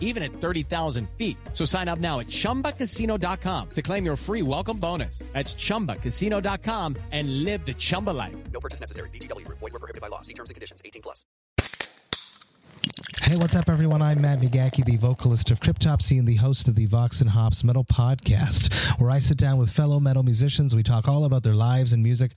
even at 30,000 feet. So sign up now at chumbacasino.com to claim your free welcome bonus. That's chumbacasino.com and live the Chumba life. No purchase necessary. VGW Group. Void were prohibited by law. See terms and conditions. 18 plus. Hey, what's up, everyone? I'm Matt McGachy, the vocalist of Cryptopsy and the host of the Vox and Hops Metal Podcast, where I sit down with fellow metal musicians. We talk all about their lives and music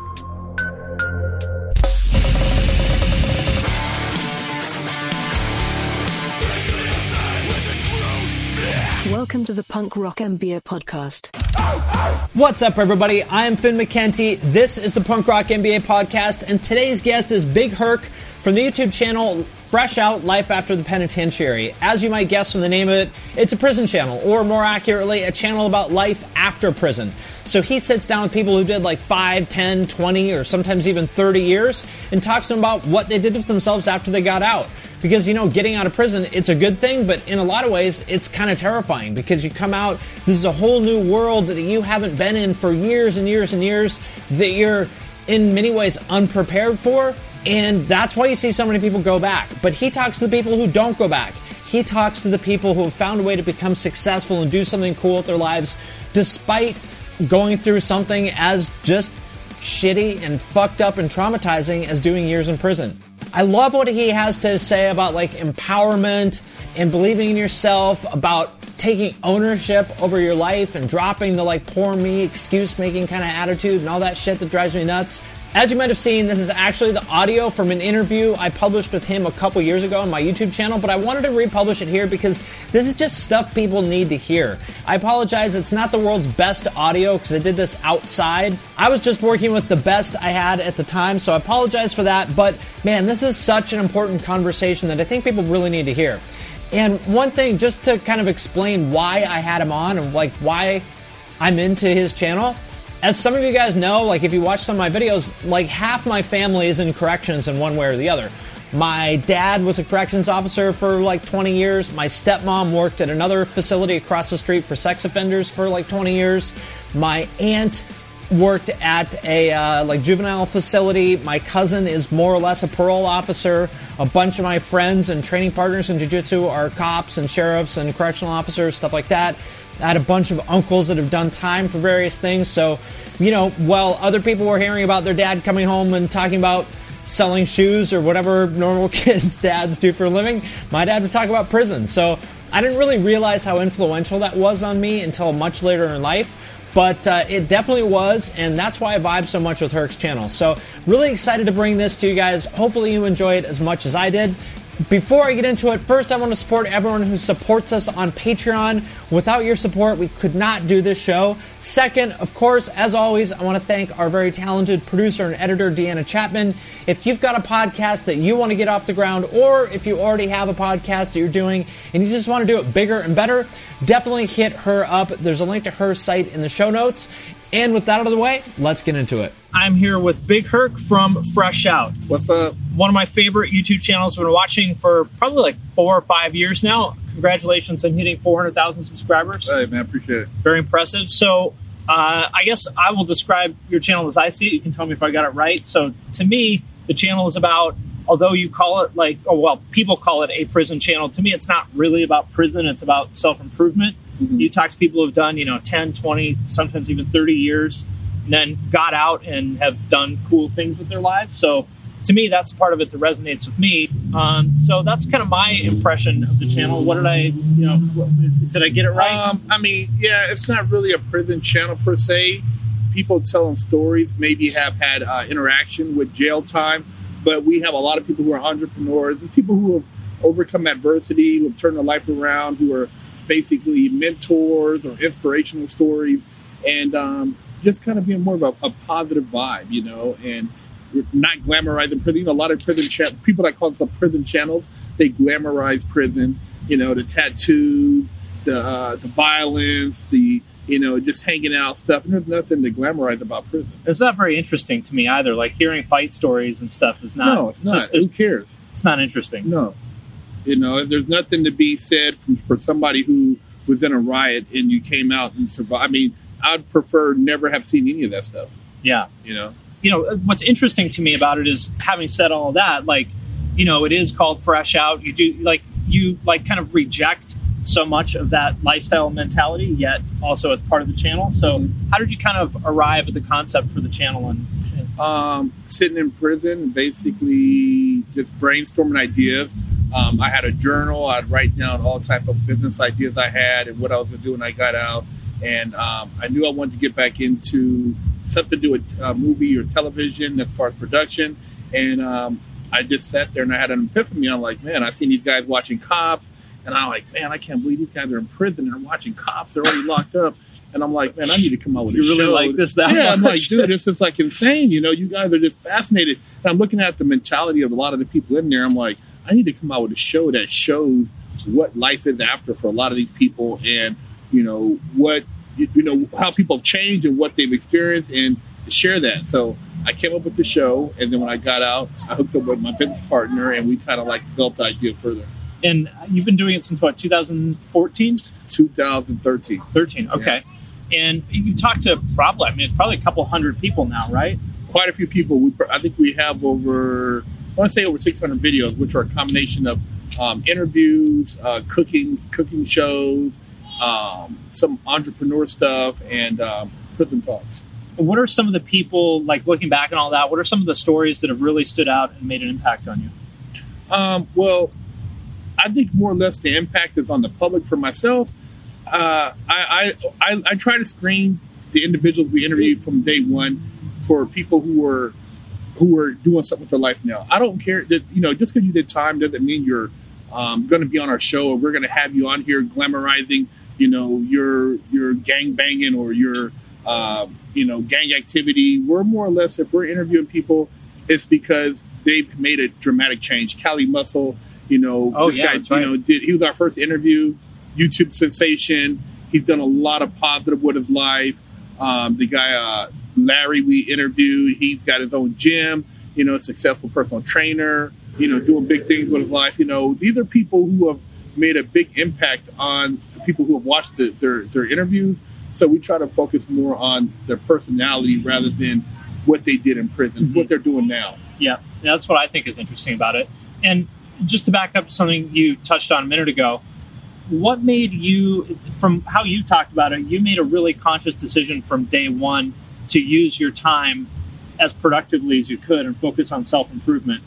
Welcome to the Punk Rock MBA podcast. What's up, everybody? I'm Finn McKenty. This is the Punk Rock MBA podcast, and today's guest is Big Herc from the YouTube channel Fresh Out Life After the Penitentiary. As you might guess from the name of it, it's a prison channel, or more accurately, a channel about life after prison. So he sits down with people who did like 5, 10, 20, or sometimes even 30 years and talks to them about what they did with themselves after they got out. Because, you know, getting out of prison, it's a good thing, but in a lot of ways, it's kind of terrifying because you come out, this is a whole new world that you haven't been in for years and years and years that you're in many ways unprepared for. And that's why you see so many people go back. But he talks to the people who don't go back. He talks to the people who have found a way to become successful and do something cool with their lives despite going through something as just shitty and fucked up and traumatizing as doing years in prison. I love what he has to say about like empowerment and believing in yourself, about taking ownership over your life and dropping the like poor me excuse making kind of attitude and all that shit that drives me nuts. As you might have seen, this is actually the audio from an interview I published with him a couple years ago on my YouTube channel, but I wanted to republish it here because this is just stuff people need to hear. I apologize, it's not the world's best audio because I did this outside. I was just working with the best I had at the time, so I apologize for that, but man, this is such an important conversation that I think people really need to hear. And one thing, just to kind of explain why I had him on and like why I'm into his channel as some of you guys know, like if you watch some of my videos, like half my family is in corrections in one way or the other. My dad was a corrections officer for like 20 years. My stepmom worked at another facility across the street for sex offenders for like 20 years. My aunt worked at a uh, like juvenile facility. My cousin is more or less a parole officer. A bunch of my friends and training partners in jiu-jitsu are cops and sheriffs and correctional officers, stuff like that. I had a bunch of uncles that have done time for various things. So, you know, while other people were hearing about their dad coming home and talking about selling shoes or whatever normal kids' dads do for a living, my dad would talk about prison. So I didn't really realize how influential that was on me until much later in life. But uh, it definitely was, and that's why I vibe so much with Herc's channel. So, really excited to bring this to you guys. Hopefully, you enjoy it as much as I did. Before I get into it, first I want to support everyone who supports us on Patreon. Without your support, we could not do this show. Second, of course, as always, I want to thank our very talented producer and editor, Deanna Chapman. If you've got a podcast that you want to get off the ground, or if you already have a podcast that you're doing and you just want to do it bigger and better, definitely hit her up. There's a link to her site in the show notes. And with that out of the way, let's get into it. I'm here with Big Herc from Fresh Out. What's up? One of my favorite YouTube channels I've been watching for probably like four or five years now. Congratulations on hitting 400,000 subscribers. Hey, man, appreciate it. Very impressive. So, uh, I guess I will describe your channel as I see it. You can tell me if I got it right. So, to me, the channel is about, although you call it like, oh, well, people call it a prison channel. To me, it's not really about prison, it's about self improvement. Mm-hmm. You talk to people who've done, you know, 10, 20, sometimes even 30 years, and then got out and have done cool things with their lives. So to me, that's part of it that resonates with me. Um, so that's kind of my impression of the channel. What did I, you know, did I get it right? Um, I mean, yeah, it's not really a prison channel per se. People telling stories maybe have had uh, interaction with jail time, but we have a lot of people who are entrepreneurs, people who have overcome adversity, who have turned their life around, who are basically mentors or inspirational stories, and um, just kind of being more of a, a positive vibe, you know, and not glamorizing prison. You know, a lot of prison cha- people that call themselves prison channels, they glamorize prison. You know, the tattoos, the uh, the violence, the you know, just hanging out stuff. And there's nothing to glamorize about prison. It's not very interesting to me either. Like hearing fight stories and stuff is not. no, it's not. just- Who cares? it's not interesting. No. You know, there's nothing to be said from, for somebody who was in a riot and you came out and survived. I mean, I'd prefer never have seen any of that stuff. Yeah. You know, you know what's interesting to me about it is having said all that like you know it is called fresh out you do like you like kind of reject so much of that lifestyle mentality yet also it's part of the channel so how did you kind of arrive at the concept for the channel and um, sitting in prison, basically just brainstorming ideas. Um, I had a journal. I'd write down all type of business ideas I had and what I was going to do when I got out. And um, I knew I wanted to get back into something to do with uh, movie or television as far as production. And um, I just sat there and I had an epiphany. I'm like, man, I've seen these guys watching cops, and I'm like, man, I can't believe these guys are in prison and are watching cops. They're already locked up. And I'm like, man, I need to come out with You a really show. like this that yeah, I'm like, much? dude, this is like insane. You know, you guys are just fascinated. And I'm looking at the mentality of a lot of the people in there. I'm like, I need to come out with a show that shows what life is after for a lot of these people, and you know what you, you know how people have changed and what they've experienced, and to share that. So I came up with the show, and then when I got out, I hooked up with my business partner, and we kind of like developed the idea further. and you've been doing it since what 2014 2013. 13 okay and you've talked to probably i mean probably a couple hundred people now right quite a few people. We, I think we have over, I want to say over 600 videos, which are a combination of um, interviews, uh, cooking, cooking shows, um, some entrepreneur stuff, and um, prison talks. what are some of the people like looking back and all that what are some of the stories that have really stood out and made an impact on you Um, well, I think more or less the impact is on the public. For myself, uh, I, I, I I try to screen the individuals we interview from day one for people who are who are doing something with their life now. I don't care that you know just because you did time doesn't mean you're um, going to be on our show or we're going to have you on here glamorizing you know your your gang banging or your uh, you know gang activity. We're more or less if we're interviewing people, it's because they've made a dramatic change. Cali Muscle, you know, Oh, this yeah, guy, right. you know, did he was our first interview, YouTube sensation. He's done a lot of positive with his life. Um, the guy uh, Larry we interviewed, he's got his own gym. You know, successful personal trainer. You know, doing big things with his life. You know, these are people who have made a big impact on the people who have watched the, their their interviews. So we try to focus more on their personality rather than what they did in prison, Mhm. what they're doing now. Yeah, yeah, that's what I think is interesting about it. And just to back up to something you touched on a minute ago, what made you, from how you talked about it, you made a really conscious decision from day one to use your time as productively as you could and focus on self improvement.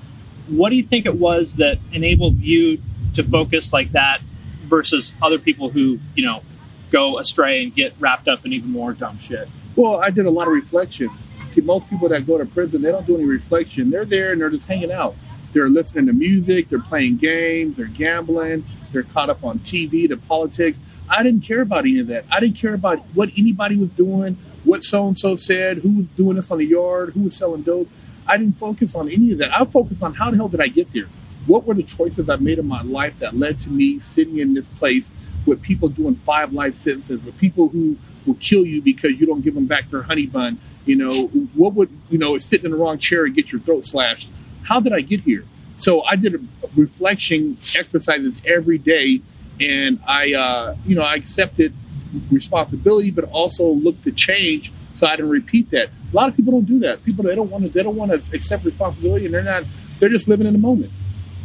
What do you think it was that enabled you to focus like that versus other people who, you know, go astray and get wrapped up in even more dumb shit? Well, I did a lot of reflection. See, most people that go to prison, they don't do any reflection. They're there and they're just hanging out. They're listening to music, they're playing games, they're gambling, they're caught up on TV, the politics. I didn't care about any of that. I didn't care about what anybody was doing, what so and so said, who was doing this on the yard, who was selling dope. I didn't focus on any of that. I focused on how the hell did I get there? What were the choices I made in my life that led to me sitting in this place with people doing five life sentences, with people who will kill you because you don't give them back their honey bun? You know, what would, you know, sitting in the wrong chair and get your throat slashed? How did I get here? So I did a reflection exercises every day, and I, uh, you know, I accepted responsibility, but also look to change so I didn't repeat that. A lot of people don't do that. People they don't want to they don't want to accept responsibility, and they're not. They're just living in the moment.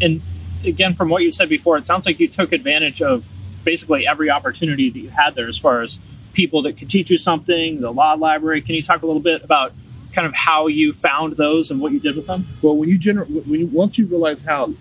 and again, from what you said before, it sounds like you took advantage of basically every opportunity that you had there as far as people that could teach you something, the law library. Can you talk a little bit about kind of how you found those and what you did with them? Well, when you generate, when you once you realize how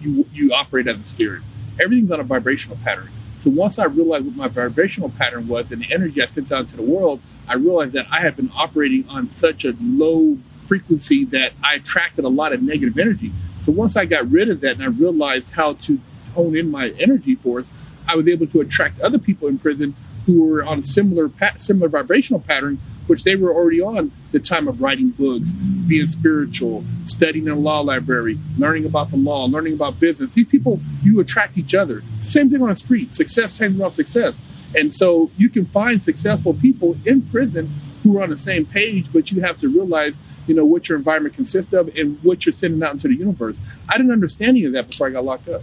you you operate as a spirit, everything's on a vibrational pattern. So once I realized what my vibrational pattern was and the energy I sent out to the world, I realized that I had been operating on such a low frequency that I attracted a lot of negative energy. So once I got rid of that and I realized how to hone in my energy force, I was able to attract other people in prison who were on similar similar vibrational pattern, which they were already on the time of writing books, being spiritual, studying in a law library, learning about the law, learning about business. These people, you attract each other. Same thing on the street. Success hangs on success. And so you can find successful people in prison who are on the same page, but you have to realize, you know, what your environment consists of and what you're sending out into the universe. I didn't understand any of that before I got locked up.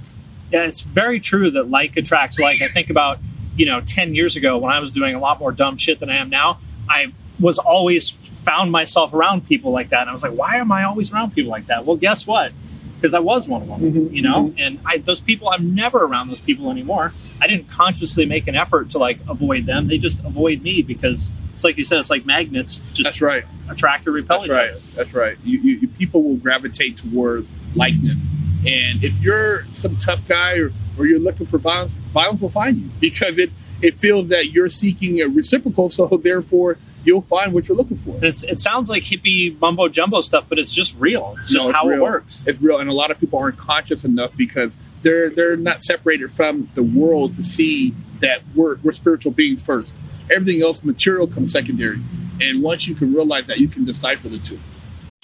Yeah, it's very true that like attracts like. I think about, you know, 10 years ago when I was doing a lot more dumb shit than I am now, I was always found myself around people like that. And I was like, why am I always around people like that? Well, guess what? Because I was one of them, Mhm, you know? And I, those people, I'm never around those people anymore. I didn't consciously make an effort to like avoid them. They just avoid me because it's like you said, it's like magnets just That's right. attract or repel That's right. other. That's right. You, you, you- people will gravitate toward likeness, and if you're some tough guy or, or you're looking for violence, violence will find you because it it feels that you're seeking a reciprocal. So therefore, you'll find what you're looking for. It's, it sounds like hippie mumbo jumbo stuff, but it's just real. It's just No, it's how it works. It's real, and a lot of people aren't conscious enough because they're they're not separated from the world to see that we're we're spiritual beings first. Everything else, material, comes secondary. And once you can realize that, you can decipher the two.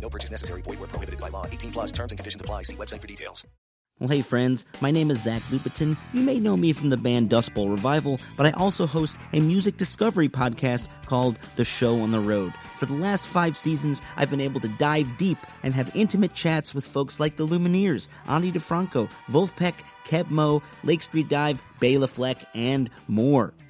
No purchase necessary. Void where prohibited by law. 18 plus terms and conditions apply. See website for details. Well, hey, friends, my name is Zach Lupetin. You may know me from the band Dust Bowl Revival, but I also host a music discovery podcast called The Show on the Road. For the last five seasons, I've been able to dive deep and have intimate chats with folks like the Lumineers, Ani DiFranco, Vulfpeck, Keb Mo, Lake Street Dive, Bela Fleck, and more.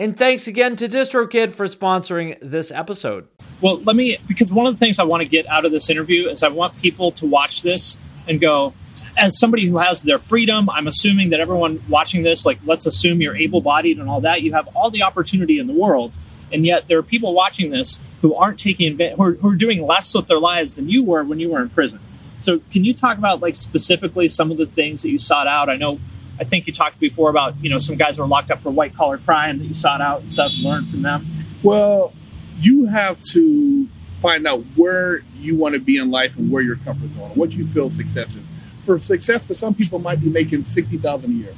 And thanks again to DistroKid for sponsoring this episode. Well, let me, because one of the things I want to get out of this interview is I want people to watch this and go, as somebody who has their freedom, I'm assuming that everyone watching this, like, let's assume you're able bodied and all that, you have all the opportunity in the world. And yet there are people watching this who aren't taking who are, who are doing less with their lives than you were when you were in prison. So can you talk about like specifically some of the things that you sought out? I know, I think you talked before about you know some guys were locked up for white collar crime that you sought out and stuff, and learned from them. Well, you have to find out where you want to be in life and where your comfort zone, what you feel success is. For success, for some people, might be making sixty thousand a year.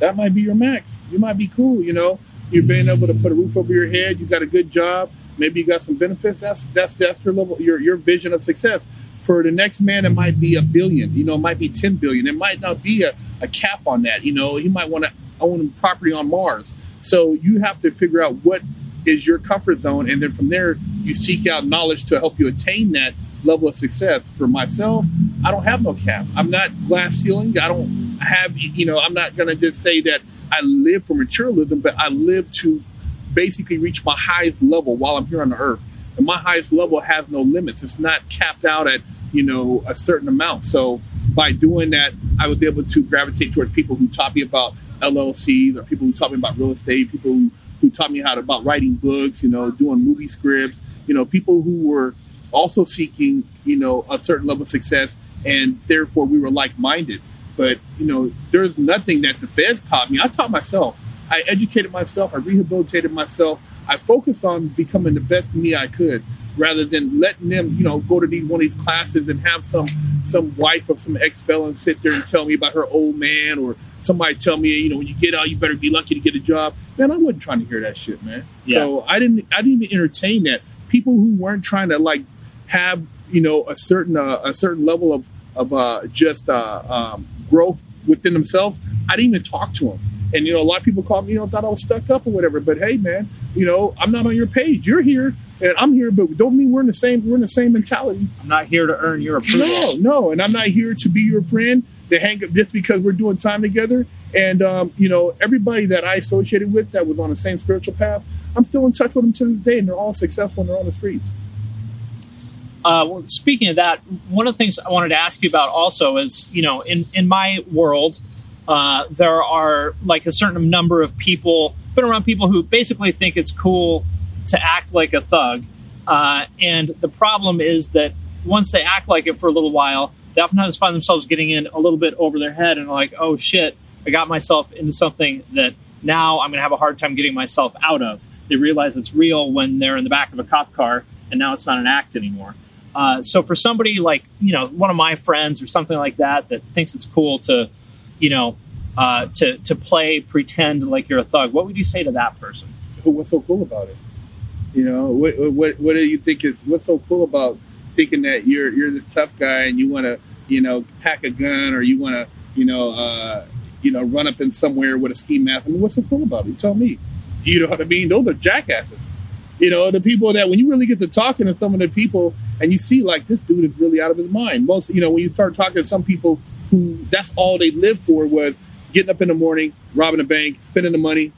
That might be your max. You might be cool, you know. You're being able to put a roof over your head. You got a good job. Maybe you got some benefits. That's that's that's your level, your your vision of success. For the next man, it might be a billion. You know, it might be ten billion. It might not be a, a cap on that. You know, he might want to own property on Mars. So you have to figure out what is your comfort zone, and then from there you seek out knowledge to help you attain that level of success. For myself, I don't have no cap. I'm not glass ceiling. I don't have you know. I'm not gonna just say that I live for materialism, but I live to basically reach my highest level while I'm here on the earth. And my highest level has no limits. It's not capped out at you know a certain amount. So by doing that, I was able to gravitate toward people who taught me about LLCs or people who taught me about real estate, people who, who taught me how to about writing books, you know, doing movie scripts, you know, people who were also seeking, you know, a certain level of success and therefore we were like minded. But, you know, there's nothing that the feds taught me. I taught myself. I educated myself, I rehabilitated myself. I focused on becoming the best me I could rather than letting them, you know, go to these one of these classes and have some some wife of some ex felon sit there and tell me about her old man or somebody tell me, you know, when you get out, you better be lucky to get a job. Man, I wasn't trying to hear that shit, man. Yeah. So I didn't I didn't even entertain that. People who weren't trying to like have you know a certain uh, a certain level of of uh, just uh, um, growth within themselves. I didn't even talk to them. And you know, a lot of people called me, you know, thought I was stuck up or whatever. But hey, man, you know, I'm not on your page. You're here, and I'm here, but don't mean we're in the same we're in the same mentality. I'm not here to earn your approval. No, no, and I'm not here to be your friend to hang up just because we're doing time together. And um, you know, everybody that I associated with that was on the same spiritual path, I'm still in touch with them to this day, and they're all successful and they're on the streets. Uh, well, speaking of that, one of the things I wanted to ask you about also is, you know, in in my world, uh, there are like a certain number of people, been around people who basically think it's cool to act like a thug, uh, and the problem is that once they act like it for a little while, they oftentimes find themselves getting in a little bit over their head and like, oh shit, I got myself into something that now I'm going to have a hard time getting myself out of. They realize it's real when they're in the back of a cop car, and now it's not an act anymore. Uh, so for somebody like you know one of my friends or something like that that thinks it's cool to, you know, uh, to to play pretend like you're a thug, what would you say to that person? What's so cool about it? You know, what what what do you think is what's so cool about thinking that you're you're this tough guy and you want to you know pack a gun or you want to you know uh, you know run up in somewhere with a ski mask? I mean, what's so cool about it? You tell me. You know what I mean? Those are jackasses. You know, the people that when you really get to talking to some of the people and you see like this dude is really out of his mind. Most, you know, when you start talking to some people who that's all they live for was getting up in the morning, robbing a bank, spending the money,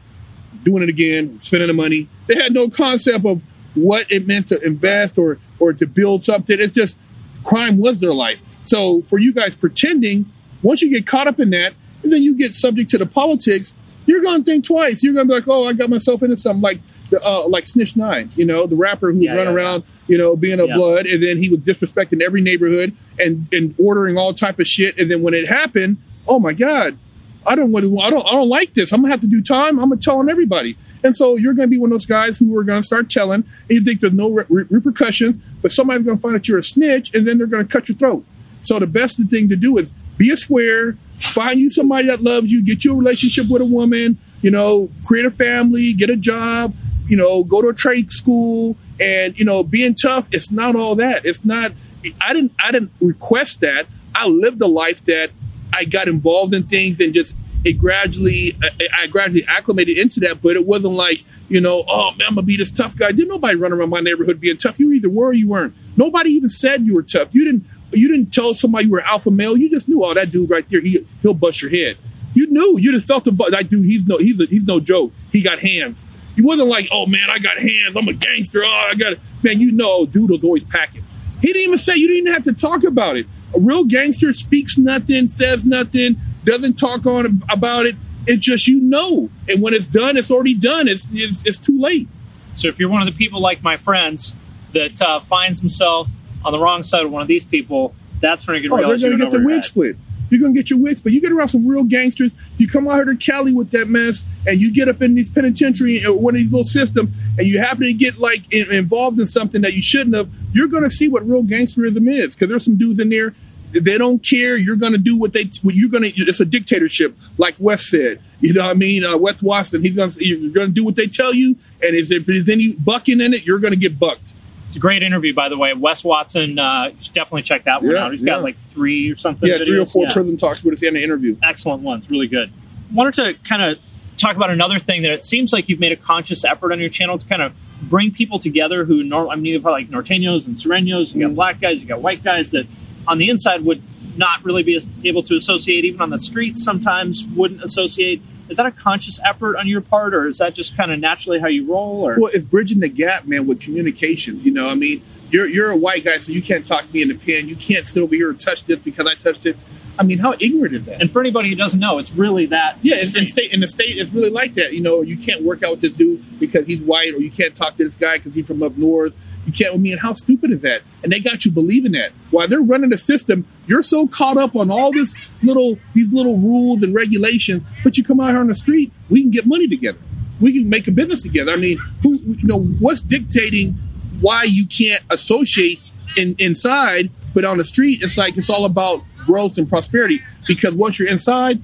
doing it again, spending the money. They had no concept of what it meant to invest or or to build something. It's just crime was their life. So for you guys pretending, once you get caught up in that, and then you get subject to the politics, you're gonna think twice. You're gonna be like, oh, I got myself into something like the, uh, like Snitch Nine, you know, the rapper who Yeah, run yeah, around, you know, being a Yeah. blood, and then he was disrespecting every neighborhood and and ordering all type of shit. And then when it happened, oh my god, I don't want to, I don't, I don't like this. I'm gonna have to do time. I'm gonna tell on everybody. And so you're gonna be one of those guys who are gonna start telling, and you think there's no re- re- repercussions, but somebody's gonna find out you're a snitch, and then they're gonna cut your throat. So the best thing to do is be a square, find you somebody that loves you, get you a relationship with a woman, you know, create a family, get a job, you know, go to a trade school, and you know, being tough. It's not all that. It's not. I didn't. I didn't request that. I lived a life that I got involved in things and just it gradually. I, I gradually acclimated into that, but it wasn't like you know, oh man, I'm gonna be this tough guy. Didn't nobody run around my neighborhood being tough. You either were or you weren't. Nobody even said you were tough. You didn't. You didn't tell somebody you were alpha male. You just knew, oh, that dude right there, he he'll bust your head. You knew. You just felt the that dude. He's no. He's a, he's no joke. He got hands. You wasn't like, oh man, I got hands. I'm a gangster. Oh, I got it. Man, you know, dude was always packing. He didn't even say. You didn't even have to talk about it. A real gangster speaks nothing, says nothing, doesn't talk on about it. It's just you know. And when it's done, it's already done. It's it's, it's too late. So if you're one of the people like my friends that uh, finds himself on the wrong side of one of these people, That's when you're Oh, gonna they're realize you gonna get over the your wig split. You're gonna get your wig but You get around some real gangsters. You come out here to Cali with that mess, and you get up in these penitentiary or one of these little systems, and you happen to get like in, involved in something that you shouldn't have. You're gonna see what real gangsterism is, because there's some dudes in there. They don't care. You're gonna do what they. What you're gonna. It's a dictatorship, like Wes said. You know what I mean? Uh, Wes Watson. He's gonna. You're gonna do what they tell you, and if if there's any bucking in it, you're gonna get bucked. It's a great interview, by the way. Wes Watson, uh, you should definitely check that one Yeah, out. He's yeah. got like three or something. Yeah, three or four Yeah. prison talks with us in the interview. excellent ones, really good. Wanted to kind of talk about another thing that it seems like you've made a conscious effort on your channel to kind of bring people together who, nor- I mean, you've got like Norteños and Sureños, you got black guys, you got white guys that on the inside would not really be able to associate, even on the streets sometimes wouldn't associate. Is that a conscious effort on your part, or is that just kind of naturally how you roll? Or Well, it's bridging the gap, man, with communications. You know, I mean, you're you're a white guy, so you can't talk to me in the pen. You can't sit over here and touch this because I touched it. I mean, how ignorant is that? and for anybody who doesn't know, it's really that. Yeah, and, and state in the state is really like that. You know, you can't work out with this dude because he's white, or you can't talk to this guy because he's from up north. You can't. I mean, how stupid is that? And they got you believing that while they're running the system. You're so caught up on all this little these little rules and regulations, but you come out here on the street, we can get money together. We can make a business together. I mean, who you know what's dictating why you can't associate in, inside, but on the street, it's like it's all about growth and prosperity. Because once you're inside,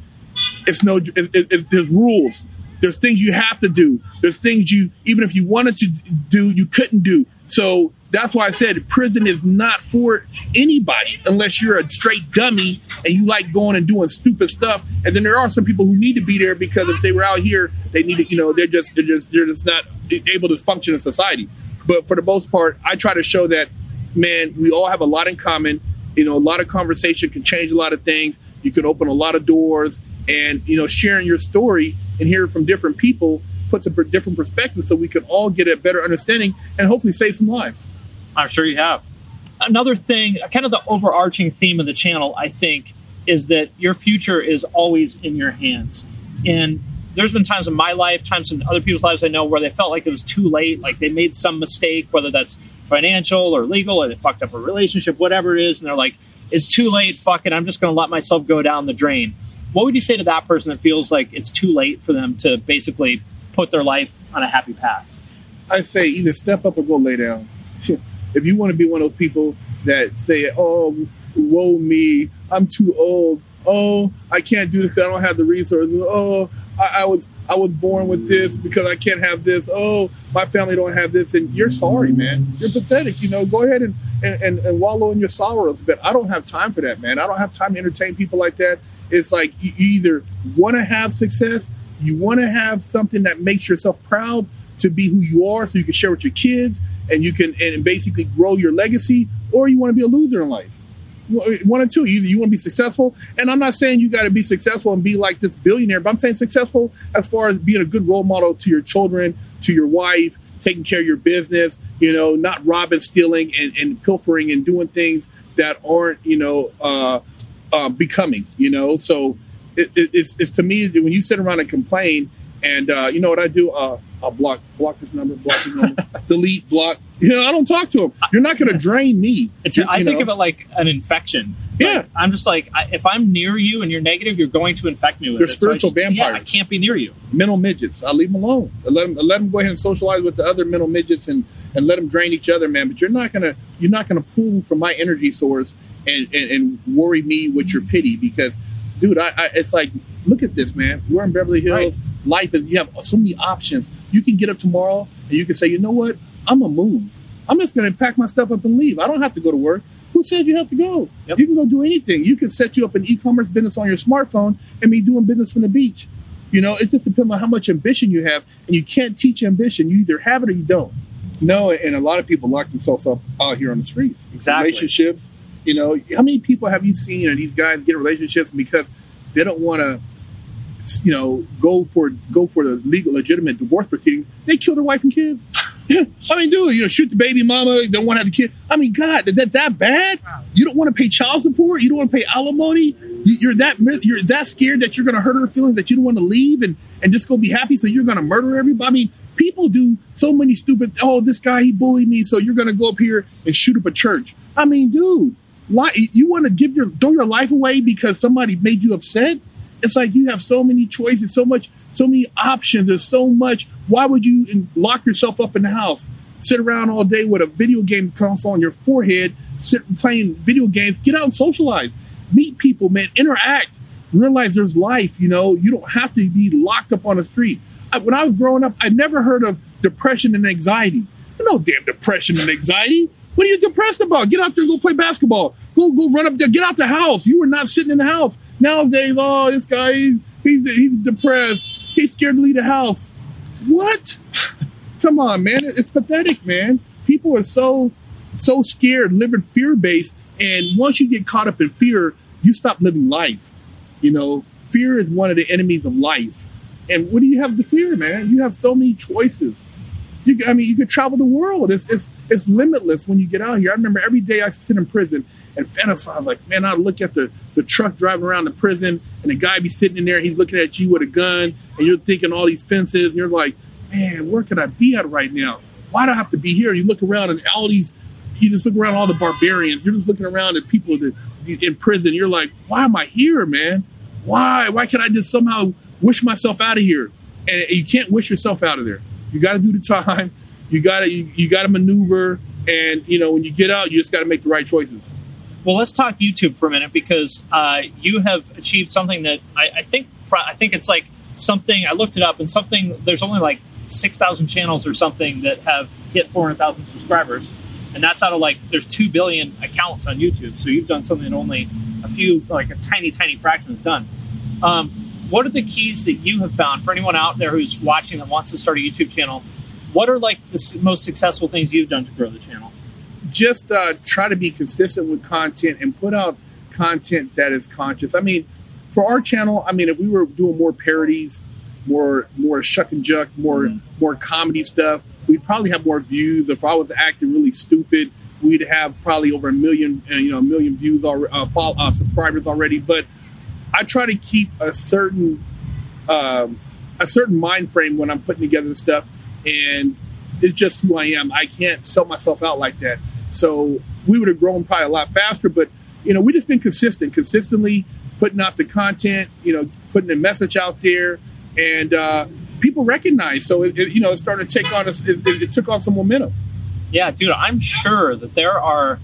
it's no, it, it, it- there's rules. There's things you have to do. There's things you, even if you wanted to do, you couldn't do. So that's why I said prison is not for anybody unless you're a straight dummy and you like going and doing stupid stuff. And then there are some people who need to be there because if they were out here, they need to, you know, they're just, they're just, they're just not able to function in society. But for the most part, I try to show that, man, we all have a lot in common. You know, a lot of conversation can change a lot of things. You can open a lot of doors, and you know, sharing your story and hearing from different people puts a different perspective, so we can all get a better understanding and hopefully save some lives. I'm sure you have. Another thing, kind of the overarching theme of the channel, I think, is that your future is always in your hands. And there's been times in my life, times in other people's lives I know where they felt like it was too late, like they made some mistake, whether that's financial or legal, or they fucked up a relationship, whatever it is, and they're like, it's too late, fuck it, I'm just going to let myself go down the drain. What would you say to that person that feels like it's too late for them to basically put their life on a happy path? I say either step up or go lay down. If you want to be one of those people that say, "Oh, woe me, I'm too old. Oh, I can't do this. I don't have the resources. Oh, I, I was I was born with this because I can't have this. Oh, my family don't have this." And you're sorry, man. You're pathetic. You know, go ahead and and, and, and wallow in your sorrows. But I don't have time for that, man. I don't have time to entertain people like that. It's like you either want to have success, you want to have something that makes yourself proud to be who you are, so you can share with your kids and you can and basically grow your legacy, or you want to be a loser in life. One or two. Either you want to be successful, and I'm not saying you got to be successful and be like this billionaire, but I'm saying successful as far as being a good role model to your children, to your wife, taking care of your business, you know, not robbing, stealing, and, and pilfering and doing things that aren't, you know, uh, uh, becoming, you know. So it, it, it's, it's to me when you sit around and complain, and uh, you know what I do? Uh, I'll block block this number, block this number, delete, block. You know, I don't talk to them. You're not going to drain me. It's, You- I you think know? of it like an infection. Yeah. Like, I'm just like, I, if I'm near you and you're negative, you're going to infect me with They're it. So I spiritual just- Yeah, I can't be near you. mental midgets. I leave them alone. I let them, I let them go ahead and socialize with the other mental midgets and, and let them drain each other, man. But you're not gonna you're not gonna pull from my energy source and, and, and worry me with your pity because, dude, I, I it's like look at this, man. We're in Beverly Hills. Life is you have so many options. You can get up tomorrow and you can say, you know what, I'm gonna move. I'm just gonna pack my stuff up and leave. I don't have to go to work. Who said you have to go? You can go do anything. You can set you up an e-commerce business on your smartphone and be doing business from the beach. You know, it just depends on how much ambition you have, and you can't teach ambition. You either have it or you don't. No, and a lot of people lock themselves up out here on the streets. Exactly. Relationships. You know, how many people have you seen of these guys get relationships because they don't want to, you know, go for go for the legal, legitimate divorce proceedings? They kill their wife and kids. I mean, dude, you know, shoot the baby mama. Don't want to have the kid. I mean, God, is that that bad? You don't want to pay child support. You don't want to pay alimony. You- You're that you're that scared that you're going to hurt her feelings that you don't want to leave and and just go be happy. So you're going to murder everybody. I mean, people do so many stupid. Oh, this guy he bullied me, so you're going to go up here and shoot up a church. I mean, dude, Why you want to give your throw your life away because somebody made you upset? It's like you have so many choices, so much, so many options. There's so much. Why would you lock yourself up in the house, sit around all day with a video game console on your forehead, sit playing video games? Get out and socialize, meet people, man, interact, realize there's life. You know, you don't have to be locked up on the street. I, when I was growing up, I never heard of depression and anxiety. No damn depression and anxiety. What are you depressed about? Get out there, go play basketball. Go, go run up there. Get out the house. You were not sitting in the house. Nowadays, oh, this guy, he's, he's, depressed. He's scared to leave the house. What? Come on, man. It's pathetic, man. People are so, so scared, living fear based. And once you get caught up in fear, you stop living life. You know, fear is one of the enemies of life. And what do you have to fear, man? You have so many choices. You, I mean, you could travel the world. It's, it's, it's limitless when you get out here. I remember every day I sit in prison and fantasize like, man, I look at the, the truck driving around the prison and the guy be sitting in there, he's looking at you with a gun and you're thinking all these fences. And you're like, man, where can I be at right now? Why do I have to be here? You look around and all these, you just look around all the barbarians. You're just looking around at people that in prison. You're like, why am I here, man? Why? Why can't I just somehow wish myself out of here? And you can't wish yourself out of there. You got to do the time. You got to you, you got to maneuver, and you know when you get out, you just got to make the right choices. Well, let's talk YouTube for a minute because uh, you have achieved something that I, I, think I think it's like something I looked it up and something there's only like six thousand channels or something that have hit four hundred thousand subscribers, and that's out of like there's two billion accounts on YouTube. So you've done something that only a few like a tiny tiny fraction has done. Um, what are the keys that you have found for anyone out there who's watching that wants to start a YouTube channel? What are like the most successful things you've done to grow the channel? Just uh, try to be consistent with content and put out content that is conscious. I mean, for our channel, I mean, if we were doing more parodies, more more shuck and juck, more mm-hmm. more comedy stuff, we'd probably have more views. If I was acting really stupid, we'd have probably over a million, uh, you know, a million views or uh, follow, uh, subscribers already. But I try to keep a certain um, a certain mind frame when I'm putting together stuff, and it's just who I am. I can't sell myself out like that. So we would have grown probably a lot faster, but you know, we just been consistent, consistently putting out the content, you know, putting the message out there, and uh, people recognize. So it, it, you know, it's starting to take on us. It, it took on some momentum. Yeah, dude, I'm sure that there are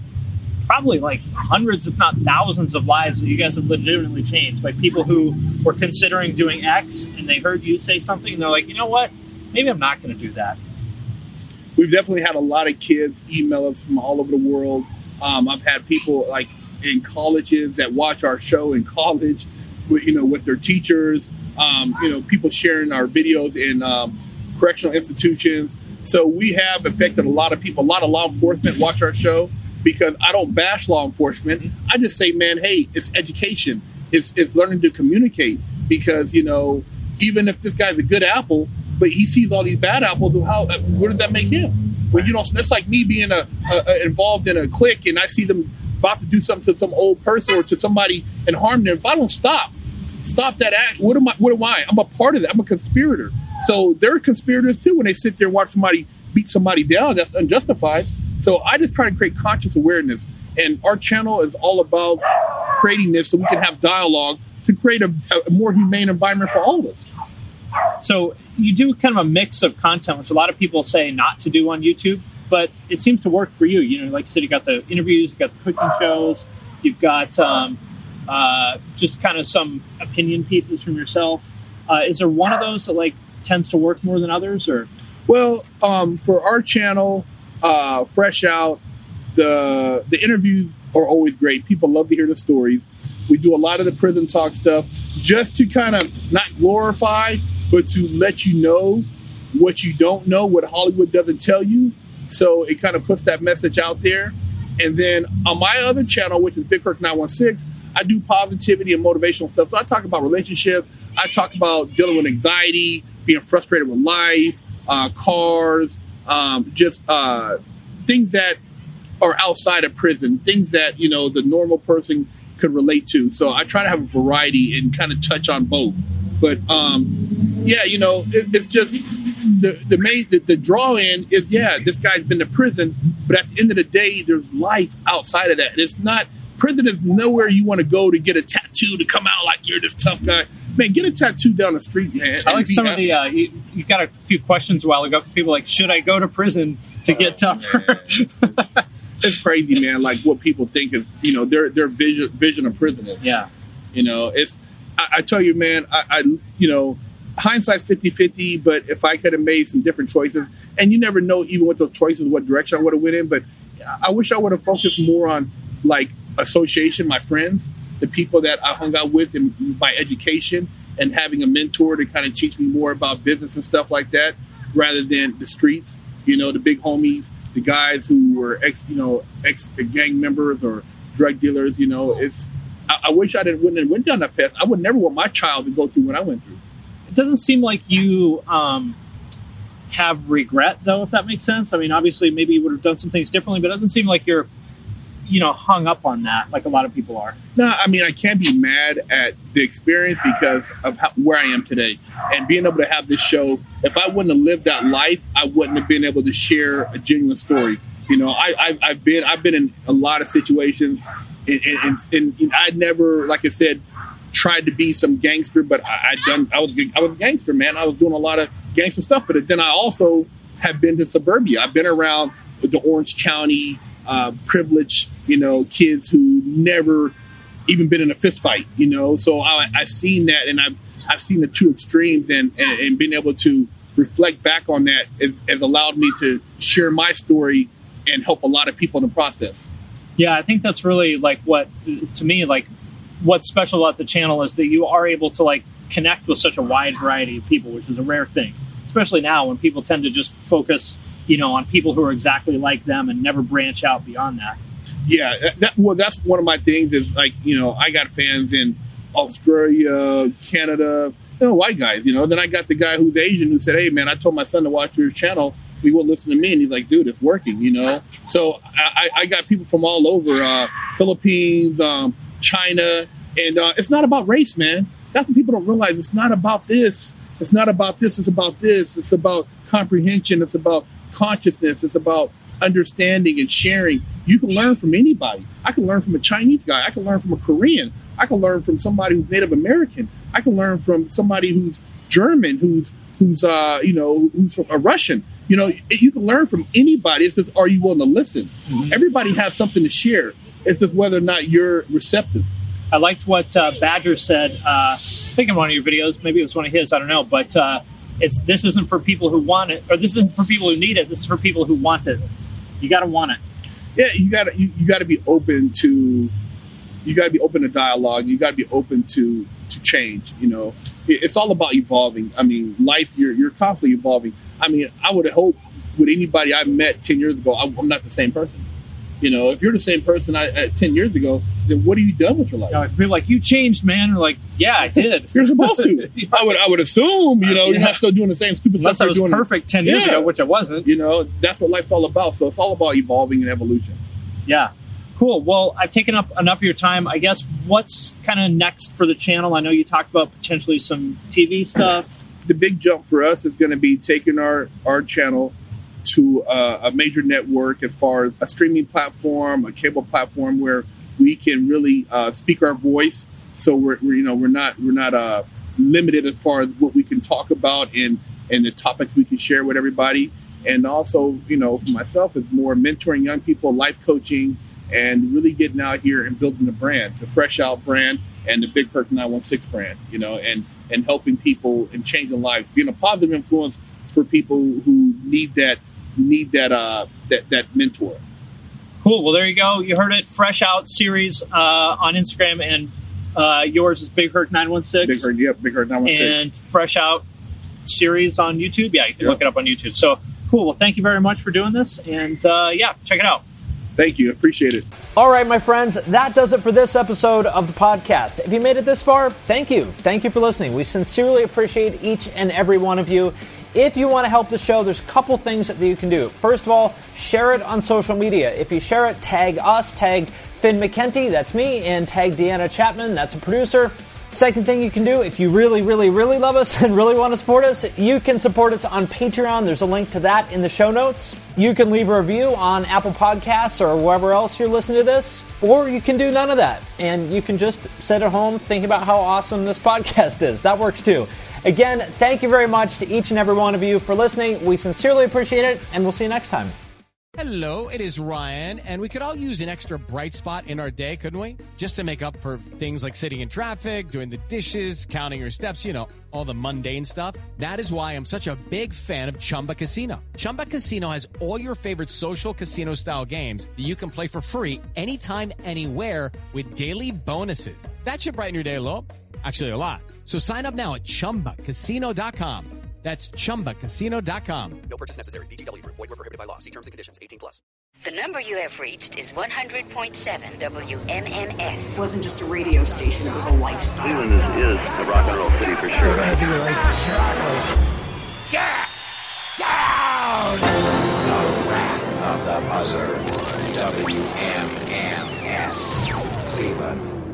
probably like hundreds, if not thousands, of lives that you guys have legitimately changed by people who were considering doing X and they heard you say something and they're like, you know what, maybe I'm not going to do that. We've definitely had a lot of kids email us from all over the world. Um, I've had people like in colleges that watch our show in college, with, you know, with their teachers. Um, you know, people sharing our videos in um, correctional institutions. So we have affected a lot of people. A lot of law enforcement watch our show because I don't bash law enforcement. Mm-hmm. I just say, man, hey, it's education. It's it's learning to communicate because you know even if this guy's a good apple, but he sees all these bad apples, how where does that make him? Well, you know, that's like me being a, a, a, involved in a clique and I see them about to do something to some old person or to somebody and harm them. If I don't stop, stop that act. What am I? What am I? I'm a part of that. I'm a conspirator. So they're conspirators too when they sit there and watch somebody beat somebody down. That's unjustified. So I just try to create conscious awareness. And our channel is all about creating this so we can have dialogue to create a, a more humane environment for all of us. So you do kind of a mix of content, which a lot of people say not to do on YouTube, but it seems to work for you. You know, like you said, you got the interviews, you got the cooking shows, you've got um, uh, just kind of some opinion pieces from yourself. Uh, is there one of those that like tends to work more than others, or? Well, um, for our channel, uh, fresh out. The the interviews are always great. People love to hear the stories. We do a lot of the prison talk stuff just to kind of not glorify, but to let you know what you don't know, what Hollywood doesn't tell you. So it kind of puts that message out there. And then on my other channel, which is Big Herc 916, I do positivity and motivational stuff. So I talk about relationships. I talk about dealing with anxiety, being frustrated with life, uh, cars, um, just uh, things that are outside of prison, things that you know the normal person could relate to. So I try to have a variety and kind of touch on both. But um, yeah, you know, it, it's just the the main the, the draw in is yeah, this guy's been to prison, but at the end of the day, there's life outside of that. And it's not prison is nowhere you want to go to get a tattoo to come out like you're this tough guy. Man, get a tattoo down the street, man. I like some of the. Uh, you, you got a few questions a while ago. People like, should I go to prison to get tougher? it's crazy, man. Like what people think is, you know, their their vision vision of prison is. Yeah. You know, it's. I, I tell you, man. I, I you know, hindsight's 50-50, But if I could have made some different choices, and you never know, even with those choices, what direction I would have went in. But I wish I would have focused more on like association, my friends, the people that I hung out with, and my education, and having a mentor to kind of teach me more about business and stuff like that, rather than the streets. You know, the big homies, the guys who were ex, you know, ex gang members or drug dealers. You know, it's. I, I wish I didn't wouldn't have went down that path. I would never want my child to go through what I went through. It doesn't seem like you um, have regret, though, if that makes sense. I mean, obviously, maybe you would have done some things differently, but it doesn't seem like you're, you know, hung up on that like a lot of people are. No, I mean I can't be mad at the experience because of how, where I am today and being able to have this show. If I wouldn't have lived that life, I wouldn't have been able to share a genuine story. You know, I, I, I've been I've been in a lot of situations, and, and, and, and I never, like I said, tried to be some gangster, but I, I done I was I was a gangster, man. I was doing a lot of gangster stuff, but then I also have been to suburbia. I've been around the Orange County uh, privileged, you know, kids who never even been in a fist fight, you know. So I, I've seen that, and I've I've seen the two extremes, and and, and being able to reflect back on that has, has allowed me to share my story and help a lot of people in the process. Yeah, I think that's really like what to me like what's special about the channel is that you are able to like connect with such a wide variety of people, which is a rare thing, especially now when people tend to just focus, you know, on people who are exactly like them and never branch out beyond that. Yeah, that, that, well, that's one of my things. Is like you know, I got fans in Australia, Canada, you know, white guys. You know, then I got the guy who's Asian who said, "Hey, man, I told my son to watch your channel." He won't listen to me, and he's like, "Dude, it's working." You know, so I, I got people from all over, uh, Philippines, um, China, and uh, it's not about race, man. That's what people don't realize. It's not about this. It's not about this. It's about this. It's about comprehension. It's about consciousness. It's about understanding and sharing. You can learn from anybody. I can learn from a Chinese guy. I can learn from a Korean. I can learn from somebody who's Native American. I can learn from somebody who's German, who's who's uh, you know who's from a Russian. You know, you can learn from anybody. It's just are you willing to listen? Everybody has something to share. It's just whether or not you're receptive. I liked what uh, Badger said. Uh, I think in one of your videos, maybe it was one of his. I don't know, but uh, it's this isn't for people who want it, or this isn't for people who need it. This is for people who want it. You got to want it. yeah, you gotta you, you gotta be open to you gotta be open to dialogue. You gotta be open to to change. You know, It- it's all about evolving. I mean, life you're you're constantly evolving. I mean, I would hope with anybody I met ten years ago, I, I'm not the same person. You know, if you're the same person I, uh, ten years ago, then what have you done with your life? Know, if people like you changed, man. Or like, yeah, I did. You're supposed to. I would I would assume. You know, you're not still doing the same stupid Unless stuff I you're was perfect ten years Yeah. ago, which I wasn't. You know, that's what life's all about. So it's all about evolving and evolution. Yeah. Cool. Well, I've taken up enough of your time. I guess what's kind of next for the channel? I know you talked about potentially some TV stuff. the big jump for us is going to be taking our our channel to uh, a major network as far as a streaming platform, a cable platform where we can really uh, speak our voice. So we're, we're you know we're not we're not uh, limited as far as what we can talk about and and the topics we can share with everybody. And also, you know, for myself, it's more mentoring young people, life coaching, and really getting out here and building the brand, the Fresh Out brand and the Big Herc 916 brand, you know, and and helping people and changing lives, being a positive influence for people who need that need that uh that that mentor. Cool. Well, there you go. You heard it. Fresh Out series uh, on Instagram, and uh, yours is Big Herc Nine One Six. Big Herc, yep, Big Herc 916. And Fresh Out series on YouTube. Yeah, you can look it up on YouTube. So cool. Well, thank you very much for doing this, and uh, yeah, check it out. Thank you. Appreciate it. All right, my friends, that does it for this episode of the podcast. If you made it this far, thank you. Thank you for listening. We sincerely appreciate each and every one of you. If you want to help the show, there's a couple things that you can do. First of all, share it on social media. If you share it, tag us, tag Finn McKenty, that's me, and tag Deanna Chapman, that's a producer. Second thing you can do, if you really, really, really love us and really want to support us, you can support us on Patreon. There's a link to that in the show notes. You can leave a review on Apple Podcasts or wherever else you're listening to this, or you can do none of that. And you can just sit at home thinking about how awesome this podcast is. That works too. Again, thank you very much to each and every one of you for listening. We sincerely appreciate it, and we'll see you next time. Hello, it is Ryan, and we could all use an extra bright spot in our day, couldn't we? Just to make up for things like sitting in traffic, doing the dishes, counting your steps, you know, all the mundane stuff. That is why I'm such a big fan of Chumba Casino. Chumba Casino has all your favorite social casino style games that you can play for free anytime, anywhere with daily bonuses. That should brighten your day a little. Actually, a lot. So sign up now at chumbacasino.com. That's chumbacasino.com. No purchase necessary. VGW Group. Void were prohibited by law. See terms and conditions. 18 plus. The number you have reached is 100.7 WMMS. It wasn't just a radio station, it was a lifestyle. Cleveland is, is a rock and roll city for sure. Get down! The Wrath of the Buzzard. WMMS. Cleveland.